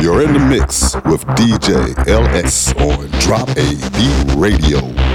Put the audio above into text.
You're in the mix with DJ LS on Drop A B Radio.